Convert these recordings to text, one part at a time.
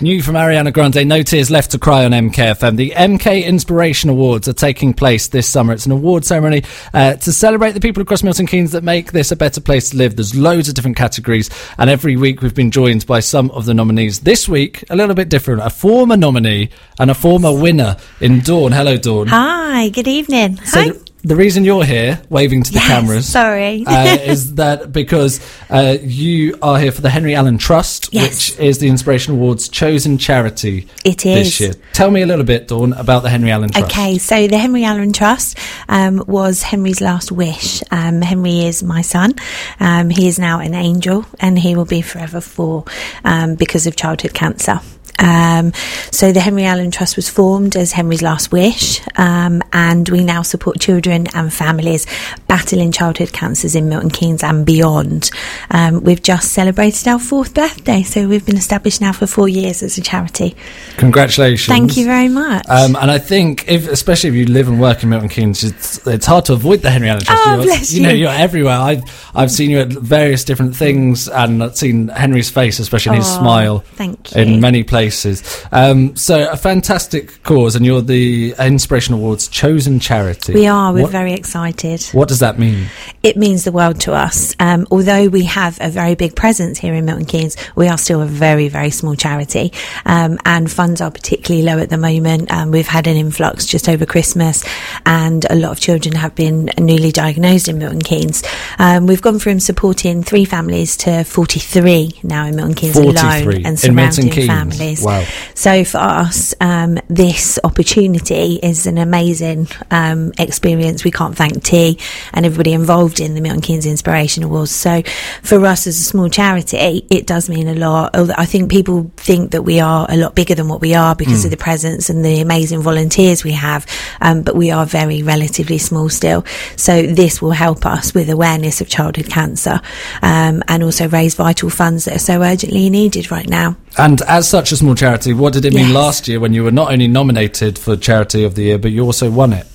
New from Ariana Grande, No Tears Left to Cry on MKFM. The MK Inspiration Awards are taking place this summer. It's an award ceremony uh, to celebrate the people across Milton Keynes that make this a better place to live. There's loads of different categories, and every week we've been joined by some of the nominees. This week, a little bit different. A former nominee and a former winner in Dawn. Hello, Dawn. Hi, good evening. So Hi. The, reason you're here, waving to the Yes, cameras, sorry. uh, is that because uh, you are here for the Henry Allen Trust, Yes. which is the Inspiration Awards chosen charity it is this year. Tell me a little bit, Dawn, about the Henry Allen Trust. Okay, so the Henry Allen Trust um, was Henry's last wish. Um, Henry is my son. Um, he is now an angel, and he will be forever for um, because of childhood cancer. Um, so the Henry Allen Trust was formed as Henry's last wish, um, and we now support children and families battling childhood cancers in Milton Keynes and beyond. Um, we've just celebrated our fourth birthday, so we've been established now for four years as a charity. Congratulations. Thank you very much. Um, and I think, if, especially if you live and work in Milton Keynes, it's, it's hard to avoid the Henry Allen Trust. Oh, you're, bless you you know, you. you're everywhere. I've I've seen you at various different things, and I've seen Henry's face, especially in his Oh, smile, thank you. in many places. Um, so a fantastic cause, and you're the Inspiration Awards chosen charity. We are. We're What, very excited. what does that mean? It means the world to us. Um, although we have a very big presence here in Milton Keynes, we are still a very, very small charity. Um, and funds are particularly low at the moment. Um, we've had an influx just over Christmas, and a lot of children have been newly diagnosed in Milton Keynes. Um, we've gone from supporting three families to 43 now in Milton Keynes 43 alone, and surrounding families. Wow. So for us, um, this opportunity is an amazing um, experience. We can't thank T and everybody involved in the Milton Keynes Inspiration Awards. So for us as a small charity, it does mean a lot. I think people think that we are a lot bigger than what we are because of the presence and the amazing volunteers we have, um, but we are very relatively small still. So this will help us with awareness of childhood cancer um, and also raise vital funds that are so urgently needed right now. And as such a small charity, what did it mean Yes. last year when you were not only nominated for Charity of the Year, but you also won it?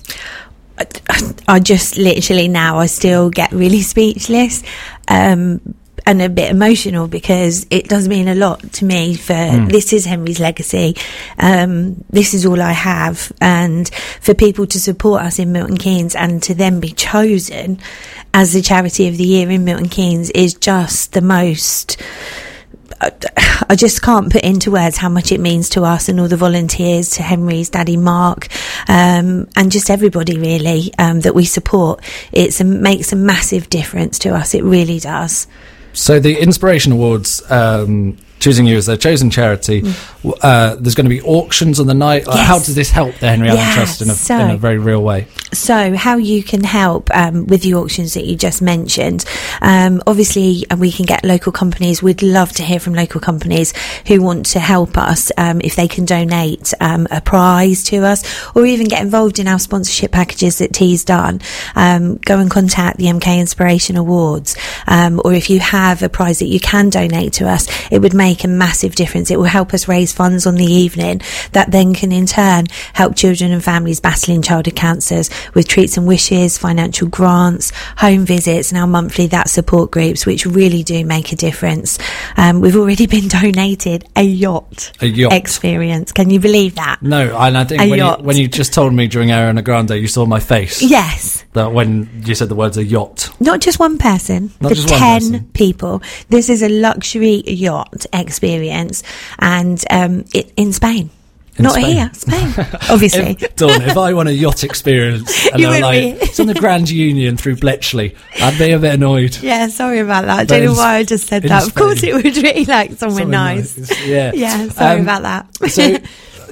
I, I just literally now I still get really speechless um, and a bit emotional because it does mean a lot to me. For this is Henry's legacy. Um, this is all I have, and for people to support us in Milton Keynes and to then be chosen as the charity of the year in Milton Keynes is just the most. I just can't put into words how much it means to us and all the volunteers, to Henry's daddy Mark, um, and just everybody really um, that we support. It makes a massive difference to us. It really does. So the Inspiration Awards, um, choosing you as their chosen charity, w uh, there's going to be auctions on the night. Mm. Yes. How does this help the Henry Allen Yeah, Trust in a, so- in a very real way? So, how you can help um, with the auctions that you just mentioned? Um, obviously, uh, we can get local companies. We'd love to hear from local companies who want to help us um, if they can donate um, a prize to us, or even get involved in our sponsorship packages that T's done. Um, go and contact the MK Inspiration Awards, um, or if you have a prize that you can donate to us, it would make a massive difference. It will help us raise funds on the evening that then can in turn help children and families battling childhood cancers with treats and wishes, financial grants, home visits, and our monthly that support groups, which really do make a difference. Um, we've already been donated a yacht, A yacht. experience. Can you believe that? No, and I think when you, when you just told me during Ariana Grande, you saw my face. Yes. That when you said the words a yacht. Not just one person, Not for just one 10 person. people. This is a luxury yacht experience and um, it, in Spain. In Not Spain. here, Spain, obviously. If, Dawn, if I want a yacht experience and would like, be. it's on the Grand Union through Bletchley, I'd be a bit annoyed. Yeah, sorry about that. I don't know why I just said that. Of course, it would really like somewhere Something nice. nice. Yeah. Yeah, sorry Um, about that. so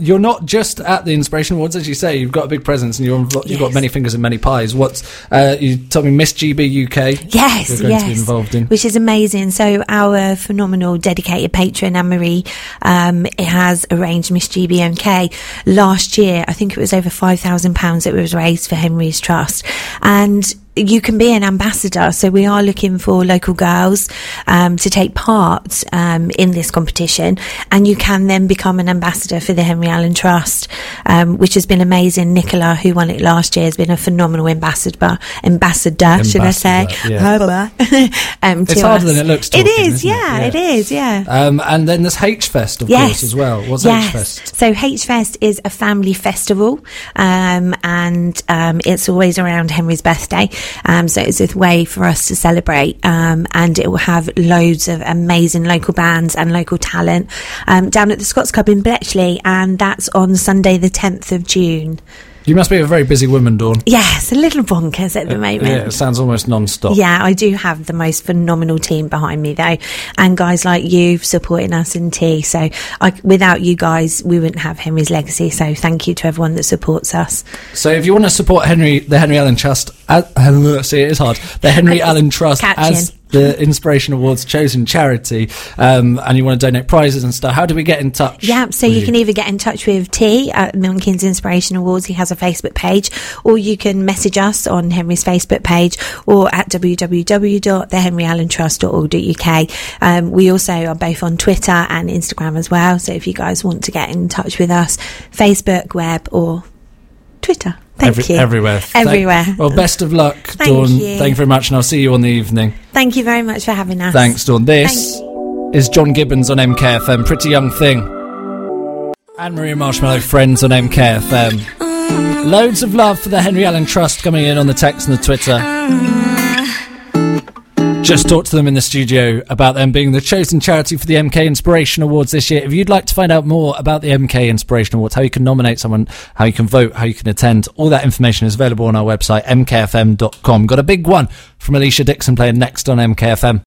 you're not just at the Inspiration Awards, as you say. You've got a big presence, and you're invo- you've got many fingers and many pies. What's uh, you told me Miss GB UK? Yes, you're going yes. to be involved in. Which is amazing. So our phenomenal dedicated patron Anne Marie um, has arranged Miss GB UK last year. I think it was over five thousand pounds that was raised for Henry's Trust, and you can be an ambassador. So we are looking for local girls um, to take part um, in this competition, and you can then become an ambassador for the Henry Allen Trust, um, which has been amazing. Nicola, who won it last year, has been a phenomenal ambassador. Ambassador, should I say? Ambassador, yeah. um, It's harder us. than it looks It talking, is, isn't it? yeah, Yeah. it is, yeah. Um, and then there's H-Fest, of course, as well. What's yes. H-Fest? So H-Fest is a family festival, um, and um, it's always around Henry's birthday. Um, so it's a way for us to celebrate, um, and it will have loads of amazing local bands and local talent um, down at the Scots Club in Bletchley, and that's on Sunday the 10th of June. You must be a very busy woman, Dawn. Yes, a little bonkers at the moment. Yeah, it sounds almost non-stop. Yeah, I do have the most phenomenal team behind me though, and guys like you supporting us in tea. So, I, without you guys, we wouldn't have Henry's legacy. So, thank you to everyone that supports us. So if you want to support Henry, the Henry Allen Trust, uh, see it is hard, the Henry Allen Trust as the Inspiration Awards chosen charity, um, and you want to donate prizes and stuff, how do we get in touch? Yeah, so with you can either get in touch with T at Milton Keynes Inspiration Awards. He has a Facebook page, or you can message us on Henry's Facebook page or at www.thehenryallentrust.org.uk. Um, we also are both on Twitter and Instagram as well. So if you guys want to get in touch with us, Facebook, web, or Twitter. Thank Every- you. Everywhere. Thank- Everywhere. well, best of luck, Thank Dawn. you. Thank you very much, and I'll see you on the evening. Thank you very much for having us. Thanks, Dawn. This is John Gibbons on MKFM. Pretty young thing. Anne Marie Marshmello Friends on MKFM. Loads of love for the Henry Allen Trust coming in on the text and the Twitter. Just talked to them in the studio about them being the chosen charity for the MK Inspiration Awards this year. If you'd like to find out more about the MK Inspiration Awards, how you can nominate someone, how you can vote, how you can attend, all that information is available on our website, mkfm.com. Got a big one from Alesha Dixon playing next on MKFM.